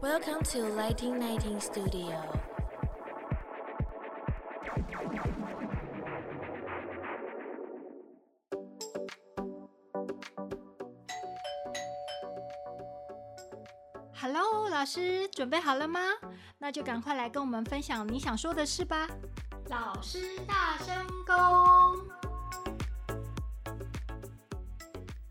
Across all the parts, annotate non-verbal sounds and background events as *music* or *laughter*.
Welcome to Lighting Nineteen Studio. Hello，老师，准备好了吗？那就赶快来跟我们分享你想说的事吧。老师大声公。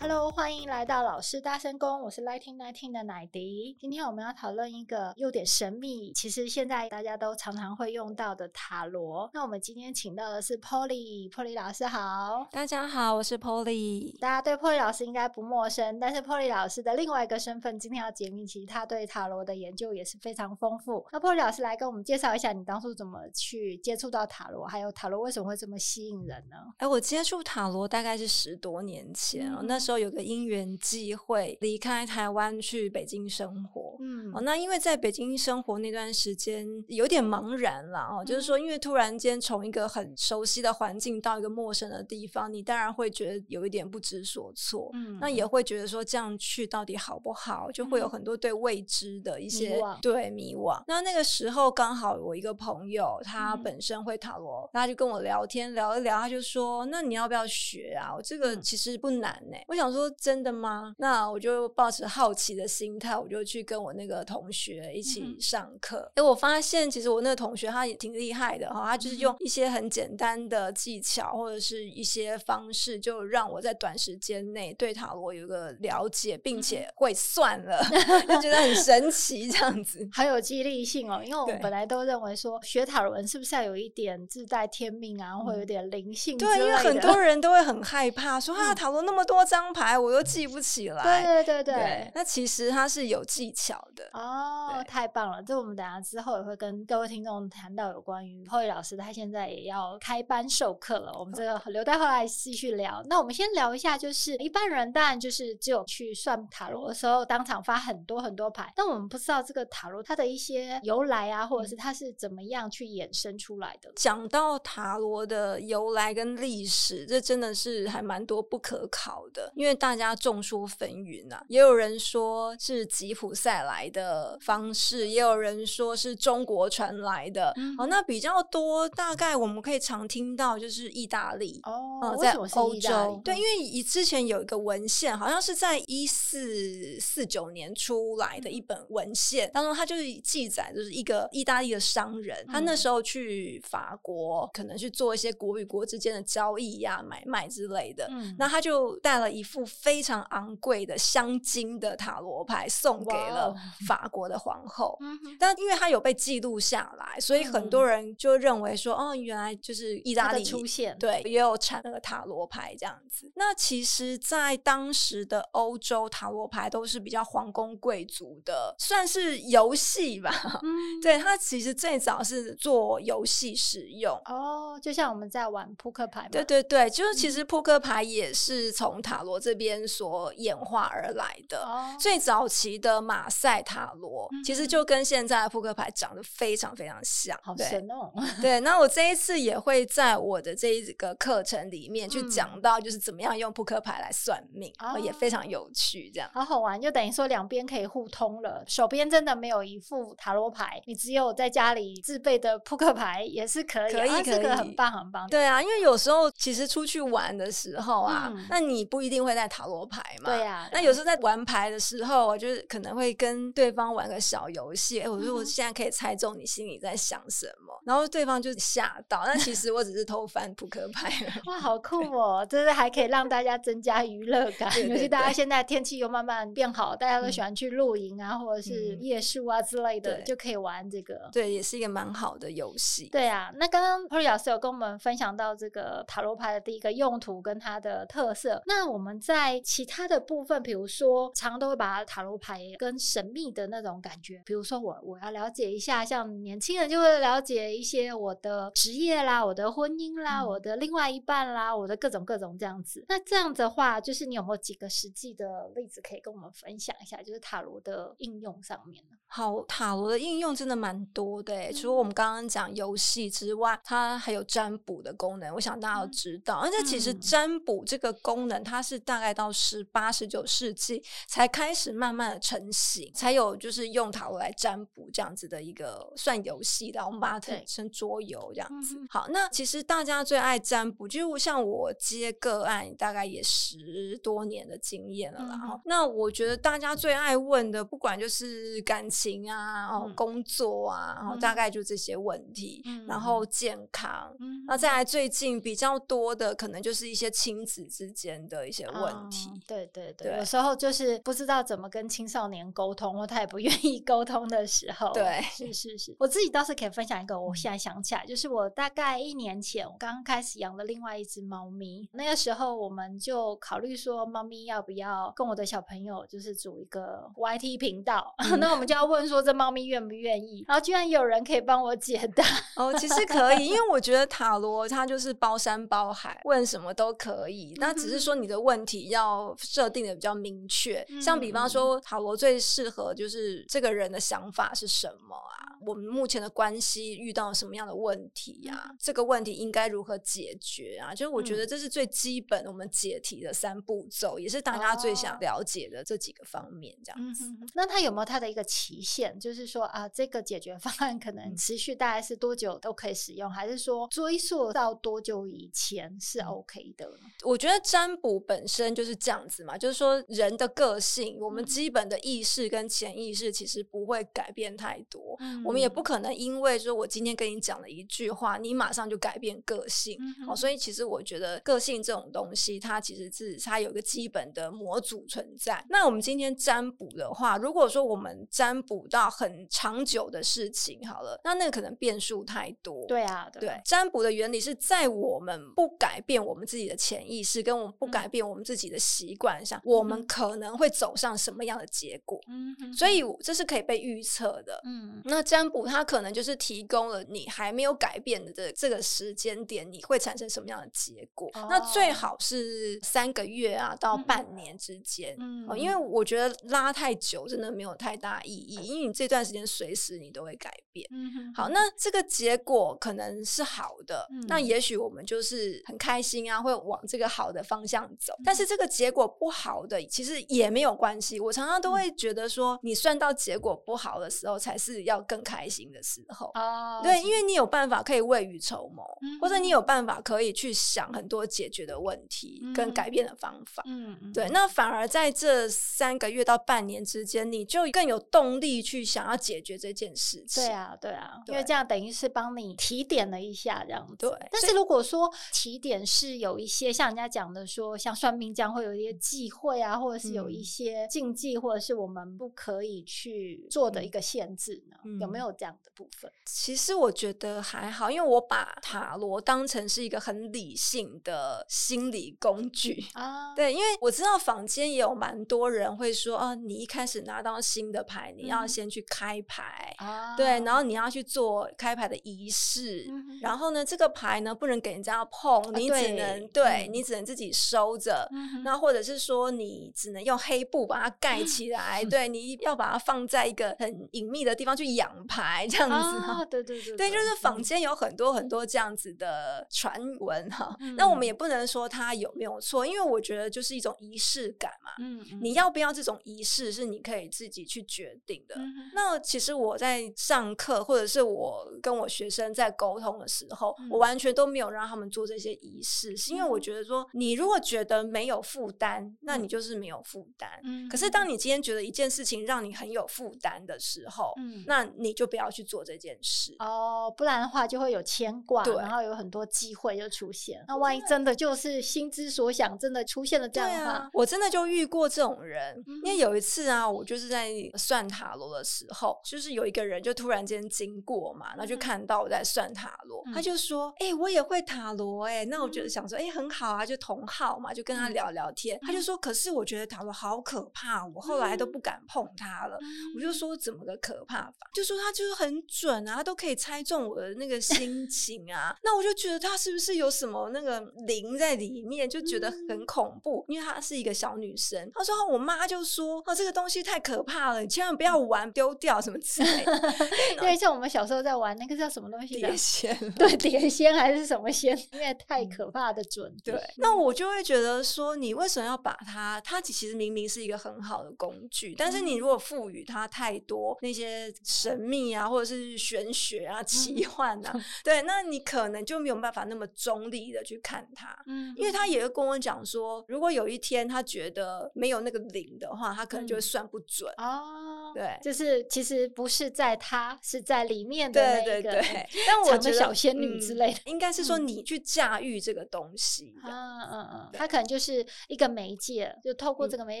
Hello，欢迎来到老师大声公，我是 Lighting Nineteen 的奶迪。今天我们要讨论一个有点神秘，其实现在大家都常常会用到的塔罗。那我们今天请到的是 Polly，Polly 老师好。大家好，我是 Polly。大家对 Polly 老师应该不陌生，但是 Polly 老师的另外一个身份，今天要解密，其实他对塔罗的研究也是非常丰富。那 Polly 老师来跟我们介绍一下，你当初怎么去接触到塔罗，还有塔罗为什么会这么吸引人呢？哎，我接触塔罗大概是十多年前，嗯、那时候。有个因缘机会离开台湾去北京生活，嗯，哦，那因为在北京生活那段时间有点茫然了哦，嗯、就是说，因为突然间从一个很熟悉的环境到一个陌生的地方，你当然会觉得有一点不知所措，嗯，那也会觉得说这样去到底好不好，就会有很多对未知的一些迷，对迷惘。那那个时候刚好我一个朋友，他本身会塔罗，他、嗯、就跟我聊天聊一聊，他就说：“那你要不要学啊？我这个其实不难呢、欸。”我想。想说真的吗？那我就抱持好奇的心态，我就去跟我那个同学一起上课。哎、嗯，我发现其实我那个同学他也挺厉害的哈，他就是用一些很简单的技巧或者是一些方式，就让我在短时间内对塔罗有一个了解，并且会算了，*laughs* 就觉得很神奇，这样子很有激励性哦。因为我们本来都认为说学塔罗人是不是要有一点自带天命啊，或有点灵性？对，因为很多人都会很害怕说啊，塔罗那么多张。牌我又记不起来，对对对对，那其实它是有技巧的哦，太棒了！这我们等下之后也会跟各位听众谈到有关于 Polly 老师，他现在也要开班授课了。我们这个留待后来继续聊。那我们先聊一下，就是一般人当然就是只有去算塔罗的时候，当场发很多很多牌，但我们不知道这个塔罗它的一些由来啊，或者是它是怎么样去衍生出来的。讲到塔罗的由来跟历史，这真的是还蛮多不可考的。因为大家众说纷纭啊，也有人说是吉普赛来的方式，也有人说是中国传来的。嗯、哦，那比较多，大概我们可以常听到就是意大利哦，呃、在欧洲。对，因为以之前有一个文献，好像是在一四四九年出来的一本文献当中，它就是记载，就是一个意大利的商人，嗯、他那时候去法国，可能去做一些国与国之间的交易呀、啊、买卖之类的。嗯，那他就带了一。副非常昂贵的镶金的塔罗牌送给了 *laughs* 法国的皇后.但因为它有被记录下来，所以很多人就认为说，哦，原来就是意大利出现，对，也有产那个塔罗牌这样子。那其实，在当时的欧洲，塔罗牌都是比较皇宫贵族的，算是游戏吧。*laughs* 嗯，对，它其实最早是做游戏使用。哦，就像我们在玩扑克牌。对对对，就是其实扑克牌也是从塔罗。这边所演化而来的，oh. 最早期的马赛塔罗，嗯、其实就跟现在的扑克牌长得非常非常像，好神哦！对，那我这一次也会在我的这一个课程里面去讲到，就是怎么样用扑克牌来算命，嗯、也非常有趣，这样好好玩，就等于说两边可以互通了。手边真的没有一副塔罗牌，你只有在家里自备的扑克牌也是可以，可以，可以，这个很棒很棒。对啊，因为有时候其实出去玩的时候啊，嗯、那你不一定会。在塔罗牌嘛，对呀、啊。那有时候在玩牌的时候，我就是可能会跟对方玩个小游戏。哎、欸，我说我现在可以猜中你心里在想什么，然后对方就吓到。那其实我只是偷翻扑克牌。哇，好酷 *laughs* 哦！就是还可以让大家增加娱乐感。尤其大家现在天气又慢慢变好，大家都喜欢去露营啊，或者是夜宿啊之类的，嗯、就可以玩这个。对，也是一个蛮好的游戏。对啊，那刚刚 Polly 老师有跟我们分享到这个塔罗牌的第一个用途跟它的特色。那我们在其他的部分，比如说，常常都会把塔罗牌跟神秘的那种感觉，比如说我我要了解一下，像年轻人就会了解一些我的职业啦、我的婚姻啦、嗯、我的另外一半啦、我的各种各种这样子。那这样的话，就是你有没有几个实际的例子可以跟我们分享一下？就是塔罗的应用上面呢？好，塔罗的应用真的蛮多的诶，除了我们刚刚讲游戏之外，它还有占卜的功能。我想大家都知道，而且其实占卜这个功能，它是大概到十八、十九世纪才开始慢慢的成型，才有就是用塔罗来占卜这样子的一个算游戏的，我们把它称成桌游这样子。好，那其实大家最爱占卜，就像我接个案，大概也十多年的经验了啦。嗯、那我觉得大家最爱问的，不管就是感情啊、哦、嗯、工作啊，然后大概就这些问题，嗯、然后健康，嗯、那再来最近比较多的，可能就是一些亲子之间的一些问题。嗯、对对对，对有。时候就是不知道怎么跟青少年沟通，或他也不愿意 *laughs* 沟通的时候。对，是是是，我自己倒是可以分享一个，我现在想起来，就是我大概一年前，我刚开始养了另外一只猫咪，那个时候我们就考虑说，猫咪要不要跟我的小朋友就是组一个 YT 频道，*laughs* 嗯、那我们就要问说这猫咪愿不愿意，然后居然有人可以帮我解答。哦，其实可以，因为我觉得塔罗它就是包山包海，问什么都可以，那只是说你的问题要设定的比较明确，嗯、像比方说塔罗最适合就是这个人的想法是什么啊？我们目前的关系遇到什么样的问题呀、这个问题应该如何解决啊？就是我觉得这是最基本我们解题的三步骤，也是大家最想了解的这几个方面。这样子，嗯、那它有没有它的一个期限？就是说啊，这个解决方案可能持续大概是多久都可以使用，还是说追溯到多久以前是 OK 的？我觉得占卜本身就是这样子嘛，就是说人的个性，我们基本的意识跟潜意识其实不会改变太多。嗯我们也不可能因为说我今天跟你讲了一句话，你马上就改变个性。嗯、哦，所以其实我觉得个性这种东西，它其实是它有一个基本的模组存在。那我们今天占卜的话，如果说我们占卜到很长久的事情，好了，那那个可能变数太多。对啊，对，对，占卜的原理是在我们不改变我们自己的潜意识，跟我们不改变我们自己的习惯上，嗯、我们可能会走上什么样的结果？嗯哼，所以这是可以被预测的。嗯，那这样。占卜它可能就是提供了你还没有改变的这这个时间点，你会产生什么样的结果？哦、那最好是三个月啊到半年之间，嗯、哦，因为我觉得拉太久真的没有太大意义，因为你这段时间随时你都会改变。嗯、好，那这个结果可能是好的，嗯、那也许我们就是很开心啊，会往这个好的方向走。嗯、但是这个结果不好的，其实也没有关系。我常常都会觉得说，你算到结果不好的时候，才是要更开心的时候，oh, 对，因为你有办法可以未雨绸缪，嗯、或者你有办法可以去想很多解决的问题跟改变的方法，嗯，对，那反而在这三个月到半年之间，你就更有动力去想要解决这件事情。对啊，对啊，对，因为这样等于是帮你提点了一下这样子。对，但是如果说提点是有一些像人家讲的说，像算命这样会有一些忌讳啊，或者是有一些禁忌，或者是我们不可以去做的一个限制呢？嗯、有没有这样？的部分，其实我觉得还好，因为我把塔罗当成是一个很理性的心理工具。啊。对，因为我知道坊间也有蛮多人会说，哦，你一开始拿到新的牌，你要先去开牌。啊，对，然后你要去做开牌的仪式，然后呢，这个牌呢不能给人家碰，你只能对你只能自己收着，那或者是说你只能用黑布把它盖起来，*laughs* 对，你要把它放在一个很隐秘的地方去养牌。这样子哈，对对对，对，就是坊间有很多很多这样子的传闻哈。那我们也不能说它有没有错，因为我觉得就是一种仪式感嘛。嗯，你要不要这种仪式是你可以自己去决定的。那其实我在上课或者是我跟我学生在沟通的时候，我完全都没有让他们做这些仪式，是因为我觉得说，你如果觉得没有负担，那你就是没有负担。嗯，可是当你今天觉得一件事情让你很有负担的时候，嗯，那你就不要去做这件事哦，不然的话就会有牵挂，对然后有很多机会就出现。那万一真的就是心之所想，真的出现了这样的话，啊、我真的就遇过这种人。嗯、因为有一次啊，我就是在算塔罗的时候，就是有一个人就突然间经过嘛，然后就看到我在算塔罗，嗯、他就说：“哎、欸，我也会塔罗。”哎，那我觉得想说：“哎、欸，很好啊，就同好嘛，就跟他聊聊天。嗯”他就说：“可是我觉得塔罗好可怕，我后来都不敢碰它了。嗯”我就说：“怎么个可怕法？”就说他他就是很准啊，他都可以猜中我的那个心情啊。那我就觉得他是不是有什么那个灵在里面，就觉得很恐怖。嗯、因为她是一个小女生，她说我妈就说哦，这个东西太可怕了，你千万不要玩，丢掉什么之类的。*laughs* 对，像我们小时候在玩那个叫什么东西？碟仙。*laughs* 对，碟仙还是什么仙？因为太可怕的准。对，那我就会觉得说，你为什么要把它？它其实明明是一个很好的工具，但是你如果赋予它太多那些神秘啊，或者是玄学啊、奇幻啊，*laughs* 嗯、对，那你可能就没有办法那么中立的去看它。嗯，因为他也会跟我讲说，如果有一天他觉得没有那个灵的话，他可能就会算不准。哦、嗯，对，就是其实不是在他，是在里面的那个。对对对。但 *laughs* 我觉得小仙女之类的，嗯、应该是说你去驾驭这个东西。嗯嗯嗯，他可能就是一个媒介，就透过这个媒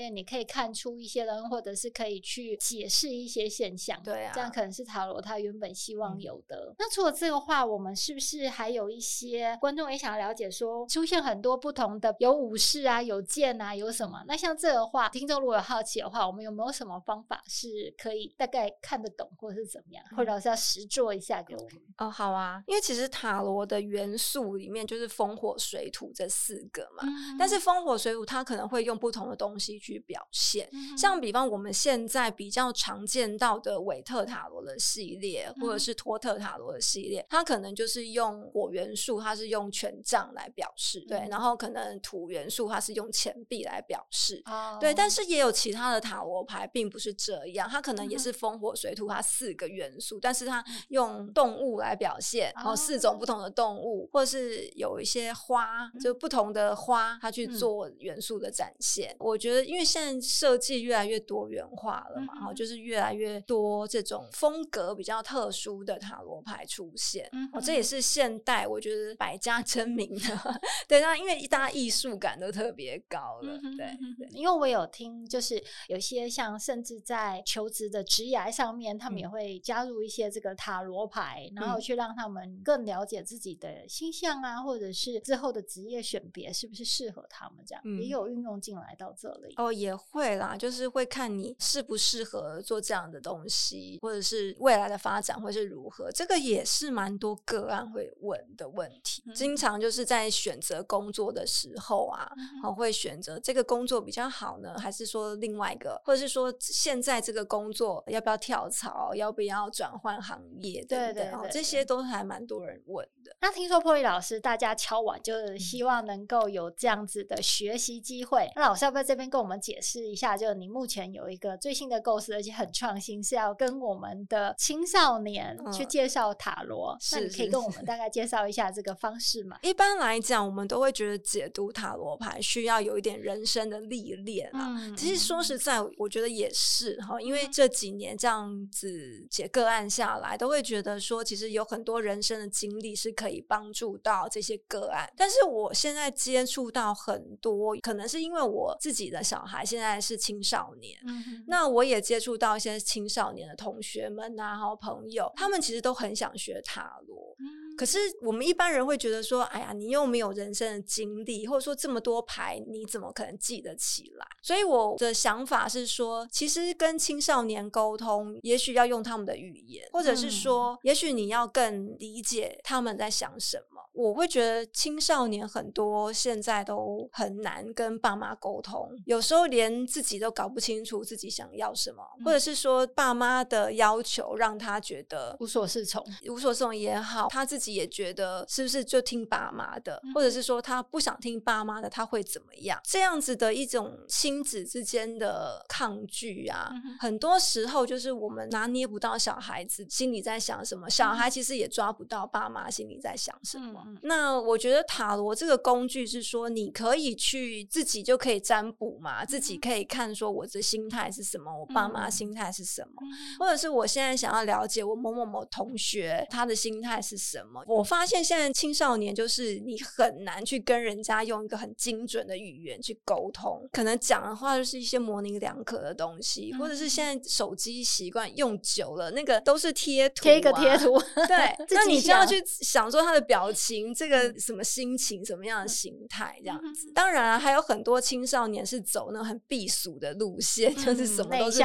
介，你可以看出一些人，或者是可以去解释一些现象。对啊，这样可能是塔罗他原本希望有的。嗯、那除了这个话，我们是不是还有一些观众也想要了解说，出现很多不同的，有武士啊，有剑啊，有什么？那像这个话，听众如果有好奇的话，我们有没有什么方法是可以大概看得懂，或者是怎么样？或者是要实做一下给我们？哦，好啊，因为其实塔罗的元素里面就是风火水土这四个嘛，嗯、但是风火水土它可能会用不同的东西去表现，嗯、像比方我们现在比较常见到的韦特塔罗的系列，或者是托特塔罗的系列，它可能就是用火元素，它是用权杖来表示，对，嗯、然后可能土元素它是用钱币来表示，哦、对，但是也有其他的塔罗牌并不是这样，它可能也是风火水土它四个元素，但是它用动物来表现，然后四种不同的动物，或者是有一些花，就不同的花，它去做元素的展现。嗯、我觉得，因为现在设计越来越多元化了嘛，然后、嗯、就是越来越多这种风格比较特殊的塔罗牌出现。嗯，哦，这也是现代我觉得百家争鸣的。*laughs* 对，那因为大家艺术感都特别高了。嗯、对，对，因为我有听，就是有些像甚至在求职的职涯上面，他们也会加入一些这个塔罗牌，嗯、然后去让他们更了解自己的星象啊，或者是之后的职业选别是不是适合他们这样，嗯、也有运用进来到这里。哦，也会啦，就是会看你适不适合做这样的东西，或者是未来的发展会是如何，这个也是蛮多个案会问的问题。嗯、经常就是在选择工作的时候啊，嗯、会选择这个工作比较好呢，还是说另外一个，或者是说现在这个工作要不要跳槽，要不要转换行业等等，对对对，这些都还蛮多人问的。那听说破译老师，大家敲碗就是希望能够有这样子的学习机会。那老师要不要这边跟我们解释一下？就是你目前有一个最新的构思，而且很创新，是要跟我们的青少年去介绍塔罗。嗯、那你可以跟我们大概介绍一下这个方式吗？*laughs* 一般来讲，我们都会觉得解读塔罗牌需要有一点人生的历练啊。嗯、其实说实在，我觉得也是哈，因为这几年这样子解个案下来，都会觉得说，其实有很多人生的经历是可以帮助到这些个案。但是我现在接触到很多，可能是因为我自己的小孩现在是青少年，嗯、那我也接触到一些青少年的同学们啊，还有朋友，他们其实都很想学塔罗。可是我们一般人会觉得说，哎呀，你又没有人生的经历，或者说这么多牌，你怎么可能记得起来？所以我的想法是说，其实跟青少年沟通，也许要用他们的语言，或者是说，也许你要更理解他们在想什么。我会觉得青少年很多现在都很难跟爸妈沟通，有时候连自己都搞不清楚自己想要什么，或者是说爸妈的要求让他觉得无所适从，无所适从也好，他自己也觉得是不是就听爸妈的，或者是说他不想听爸妈的，他会怎么样？这样子的一种亲子之间的抗拒啊，很多时候就是我们拿捏不到小孩子心里在想什么，小孩其实也抓不到爸妈心里在想什么。那我觉得塔罗这个工具是说，你可以去自己就可以占卜嘛，自己可以看说我的心态是什么，我爸妈心态是什么，或者是我现在想要了解我某某某同学他的心态是什么。我发现现在青少年就是你很难去跟人家用一个很精准的语言去沟通，可能讲的话就是一些模棱两可的东西，或者是现在手机习惯用久了，那个都是贴图啊，贴一个贴图，对，*laughs* 那你就要去想说他的表情。这个什么心情、什么样的形态这样子。当然啊，还有很多青少年是走那种很避俗的路线，就是什么都是，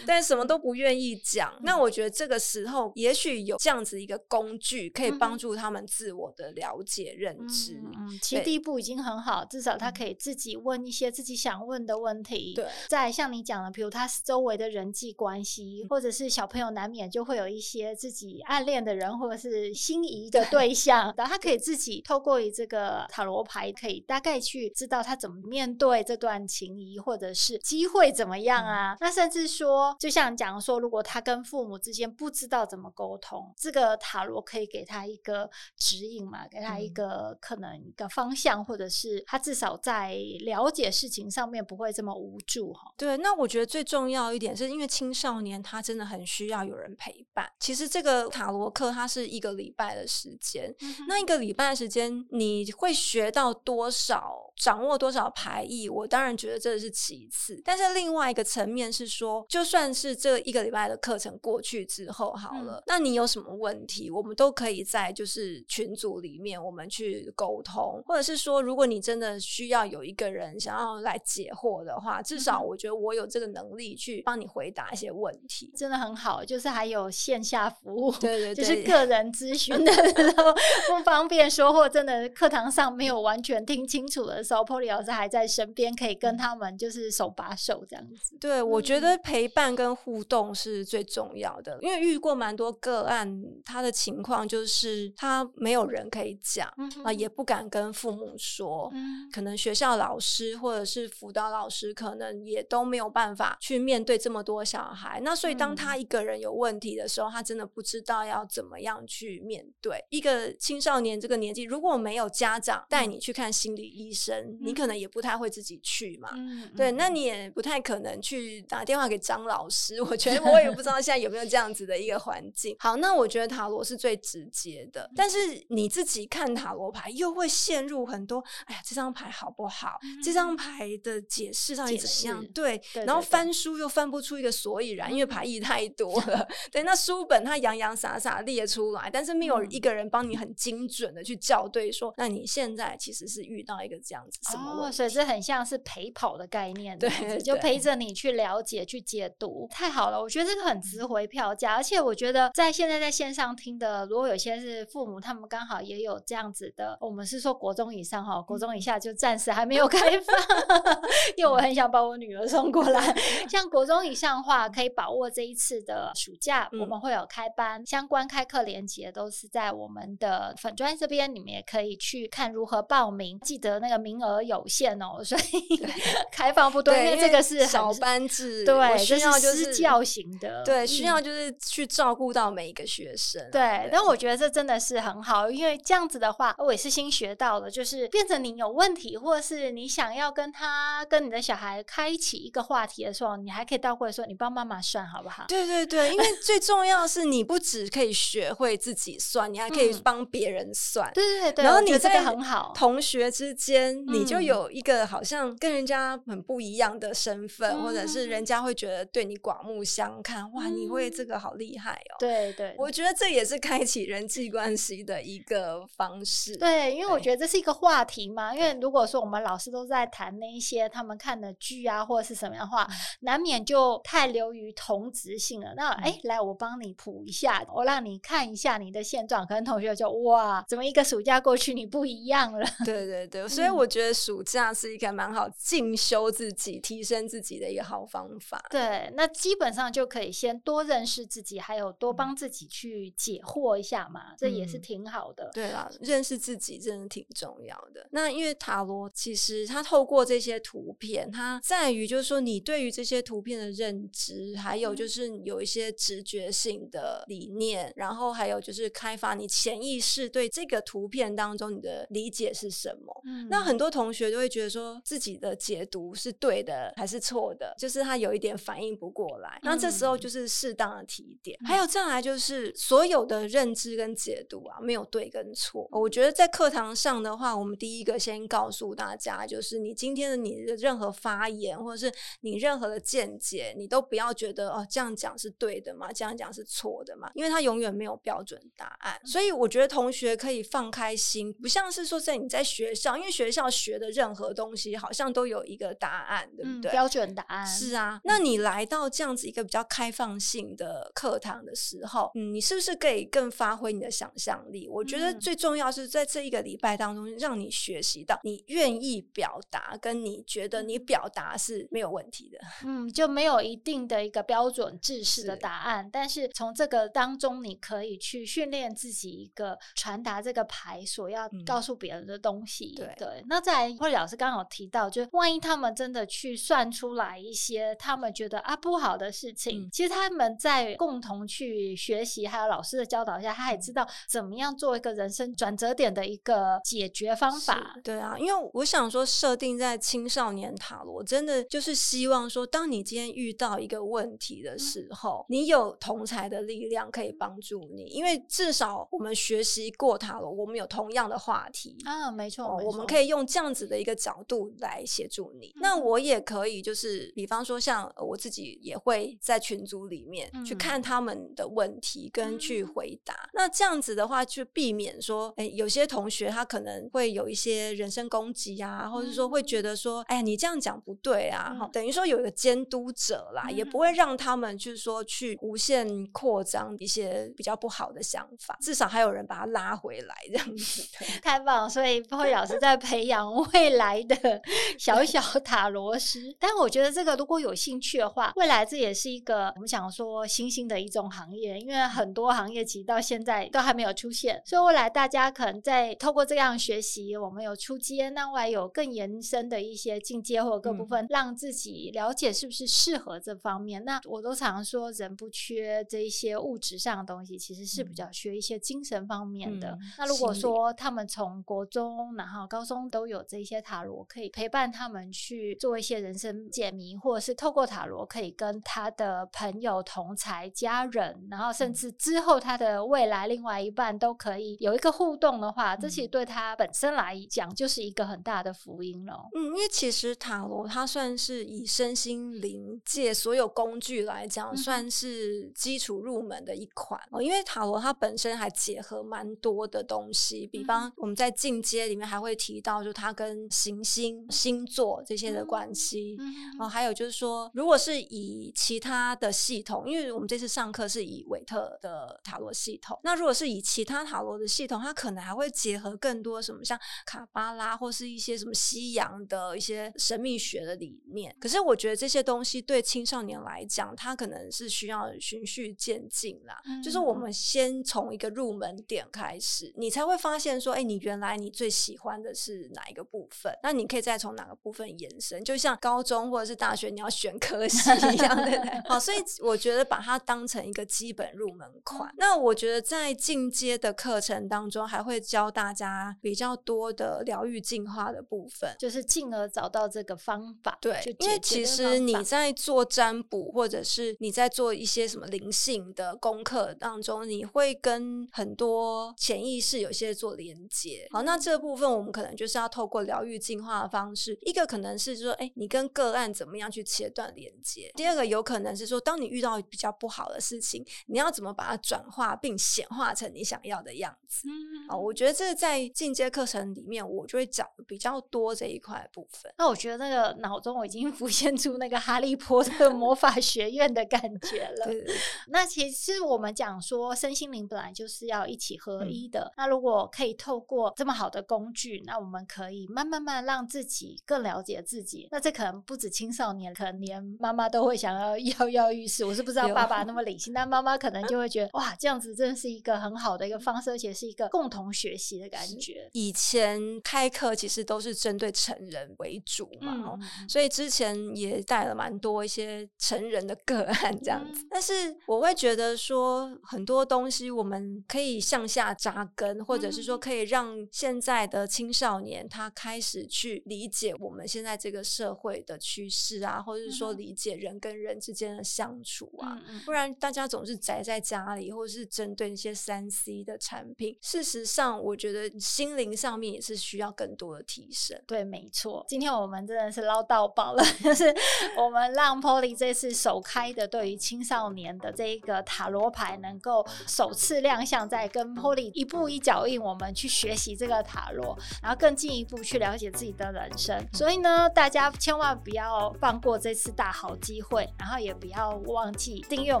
但什么都不愿意讲。那我觉得这个时候，也许有这样子一个工具，可以帮助他们自我的了解、认知。嗯，其实第一步已经很好，至少他可以自己问一些自己想问的问题。对，再像你讲的，比如他周围的人际关系，或者是小朋友难免就会有一些自己暗恋的人，或者是心仪的对象，*laughs* 然后他可以自己透过这个塔罗牌，可以大概去知道他怎么面对这段情谊，或者是机会怎么样啊？嗯、那甚至说，就像讲说，如果他跟父母之间不知道怎么沟通，这个塔罗可以给他一个指引嘛，给他一个可能一个方向，或者是他至少在了解事情上面不会这么无助哈。对，那我觉得最重要一点是因为青少年他真的很需要有人陪伴。其实这个塔罗课它是一个礼拜的时间，嗯、那一个礼拜的时间你会学到多少，掌握多少牌意？我当然觉得这是其次，但是另外一个层面是说，就算是这一个礼拜的课程过去之后好了，嗯、那你有什么问题，我们都可以在就是群组里面我们去沟通，或者是说，如果你真的需要有一个人想要来解惑的话，至少我觉得我有这个能力去帮你回答一些问题，真的很好。就是还有线下服务，对对对，就是个人咨询的时候不方便说，或真的课堂上没有完全听清楚的时候，Polly 老师还在身边，可以跟他们就是手把手这样子。对，嗯、我觉得陪伴跟互动是最重要的，因为遇过蛮多个案，他的情况就是他没有人可以讲啊，也不敢跟父母说，嗯、可能学校老师或者是辅导老师可能也都没有办法去面对这么多小孩。那所以当他一个人有问题的时候，他真的不知道要怎么样去面对。一个青少年这个年纪，如果没有家长带你去看心理医生，嗯、你可能也不太会自己去嘛。嗯、对，那你也不太可能去打电话给张老师。我觉得我也不知道现在有没有这样子的一个环境。好，那我觉得塔罗是最直接的，但是你自己看塔罗牌又会陷入很多，哎呀，这张牌好不好？嗯、这张牌的解释到底怎样？对，然后翻书又翻不出一个所以然，因为牌意太多 *laughs* 了。对，那书本它洋洋洒洒列出来，但是没有一个人帮你很精准的去校对说，那你现在其实是遇到一个这样子什么问题？哦，所以这很像是陪跑的概念，对，就陪着你去了解、去解读。太好了，我觉得这个很值回票价，而且我觉得在现在在线上听的，如果有些是父母，他们刚好也有这样子的，我们是说国中以上哈，国中以下就暂时还没有开放，*laughs* 因为我很想把我女儿送过来。*laughs* 像国中以上的话，可以把握这一次的暑假，我们会有开班相关开课连接都是在我们的粉专这边，你们也可以去看如何报名。记得那个名额有限哦，所以 *laughs* 开放不多，因为这个是小班制，对，需要就是私教型的，对，需要就是去照顾到每一个学生。对，但我觉得这真的是很好，因为这样子的话，我也是新学到的，就是变成你有问题，或者是你想要跟他跟你的小孩开启一个话题的时候，你还可以倒过来说，你帮妈妈算好不好？对对对，因为 *laughs* 最重要的是你不只可以学会自己算，你还可以帮别人算。对对对，然后你这个很好，同学之间你就有一个好像跟人家很不一样的身份，或者是人家会觉得对你刮目相看。哇，你会这个好厉害哦！对对，我觉得这也是开启人际关系的一个方式。对，因为我觉得这是一个话题嘛。因为如果说我们老师都在谈那一些他们看的剧啊，或者是什么样的话，难免就太流于同质性了。那哎，来我帮你谱一下，我让你看一下你的现状。可能同学就哇，怎么一个暑假过去你不一样了？对对对，所以我觉得暑假是一个蛮好进修自己、提升自己的一个好方法。对，那基本上就可以先多认识自己，还有多帮自己去解惑一下嘛，这也是挺好的。对啦，认识自己真的挺重要的。那因为塔罗其实它透过这些图片，它在于就是说你对于这些图片的认知，还有就是有一些直觉性的理念，然后还有就是开发你潜意识对这个图片当中你的理解是什么。嗯，那很多同学都会觉得说自己的解读是对的还是错的，就是他有一点反应不过来。那这时候就是适当的提点。嗯、还有再来就是所有的认知跟解读啊，没有对跟错。我觉得在课堂上的话，我们第一个先告诉大家，就是你今天的你的任何发言或者是你任何的见解，你都不要觉得哦这样讲是对的嘛，这样讲是错的嘛，因为他永远没有标准答案。所以我觉得同学可以放开心，不像是说在你在学校，因为学校学的任何东西好像都有一个答案，对不对？嗯、标准答案是啊。那你来到这样子一个比较开放性的课堂的时候，嗯，你是不是可以更发挥你的想象力？我觉得最重要是在这一个礼拜当中，让你学习到你愿意表达，跟你觉得你表达是没有问题的。嗯，就没有一定的一个标准制式的答案，是但是从这个当中，你可以去训练自己一个传达这个牌所要告诉别人的东西。嗯、对对。那在慧老师刚刚有提到，就万一他们真的去算出来一些他们觉得啊不好的事情，嗯、其实他们在共同去学习，还有老师的教导下，他也知道怎么样做一个人生转折点的一个解决方法。对啊，因为我想说，设定在青少年塔罗，真的就是希望说，当你今天遇到一个问题的时候，嗯、你有同才的力量可以帮助你，因为至少我们学习过塔罗，我们有同样的话题啊，没错，哦、我们可以用这样子的一个角度来协助你。嗯、那我也可以，就是比方说，像我自己也会在群组里面去看他们的问题跟去回答。嗯、那这样子的话，就避免说，哎，有些同学他可能会有一些人身攻击啊，或者说会觉得说，哎，你这样讲不对啊，嗯、等于说有一个监督者啦，嗯、也不会让他们就是说去无限扩张一些比较不好的想法，至少还有人把他拉回来，这样子。*laughs* 太棒了，所以慧老师在培养 *laughs* 未来的小小塔罗师。但我觉得这个如果有兴趣的话，未来这也是一个我们想说新兴的一种行业，因为很多行业其实到现在都还没有出现，所以未来大家可能在透过这样学习，我们有出阶，那外有更延伸的一些进阶或者各部分，嗯、让自己了解是不是适合这方面。那我都常说，人不缺这一些物质上的东西，其实是比较缺一些精神方面的。嗯、那如果说他们从国中然后高中都有这些塔罗，可以陪伴他们去做一些人生解谜，或者是透过塔罗可以跟他的朋友、同才、家人，然后甚至之后他的未来另外一半都可以有一个互动的话，这其实对他本身来讲就是一个很大的福音了。嗯，因为其实塔罗它算是以身心灵界所有工具来讲，算是基础入门的一款哦。因为塔罗它本身还结合蛮多的东西，比方我们在进阶里面还会提到，就它跟行星、星座这些的关系。然后还有就是说，如果是以其他的系统，因为我们这次上课是以韦特的塔罗系统，那如果是以其他塔罗的系统，它可能还会结合更多什么像卡巴拉或是一些什么西洋的一些神秘学的理念。可是我觉得这些东西对青少年来讲，它可能是需要循序渐进啦。嗯、就是我们先从一个入门点开始，你才会发现说，哎，你原来你最喜欢的是哪一个部分？那你可以再从哪个部分延伸？就像高中或者是大学你要选科系一样的，对不对？好，所以我觉得把它当成一个基本入门款。嗯、那我觉得在进阶的课程当中，还会教大家比较多的疗愈进化的部分，就是进而找到这个方法。对，因为其实你在做占卜，或者是你在做一些什么灵性的功课当中，你会跟很多潜意识有些做连接。好，那这部分我们可能就是要透过疗愈进化的方式，一个可能是说，哎，你跟个案怎么样去切断连接；第二个有可能是说，当你遇到比较不好的事情，你要怎么把它转化并显化成你想要的样子。嗯，啊，我觉得这个在进阶课程里面，我就会讲比较多这一块部分。那我觉得那个脑中我已经 *laughs* 浮现出那个哈利波特魔法学院的感觉了。对那其实我们讲说，身心灵本来就是要一起合一的。嗯、那如果可以透过这么好的工具，那我们可以慢慢慢让自己更了解自己。那这可能不止青少年，可能连妈妈都会想要跃跃欲试。我是不知道爸爸那么理性，但妈妈可能就会觉得哇，这样子真的是一个很好的一个方式，而且是一个共同学习的感觉。以前开课其实都是针对成人为主嘛，嗯、所以之前也带了蛮多一些成人的个案这样子。嗯、但是我会觉得说，很多东西我们可以向下扎根，或者是说可以让现在的青少年。年，他开始去理解我们现在这个社会的趋势啊，或者是说理解人跟人之间的相处啊。嗯嗯，不然大家总是宅在家里，或者是针对那些三 C 的产品。事实上，我觉得心灵上面也是需要更多的提升。对，没错。今天我们真的是捞到宝了，*laughs* 就是我们让 Polly 这次首开的对于青少年的这一个塔罗牌，能够首次亮相在跟 Polly 一步一脚印，我们去学习这个塔罗，然后更进一步去了解自己的人生。所以呢，大家千万不要放过这次大好机会，然后也不要忘记订阅我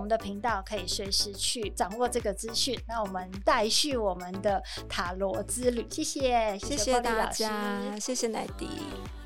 们的频道，可以随时去掌握这个资讯。那我们待续我们的塔罗之旅，谢谢，谢谢大家，谢谢乃涤。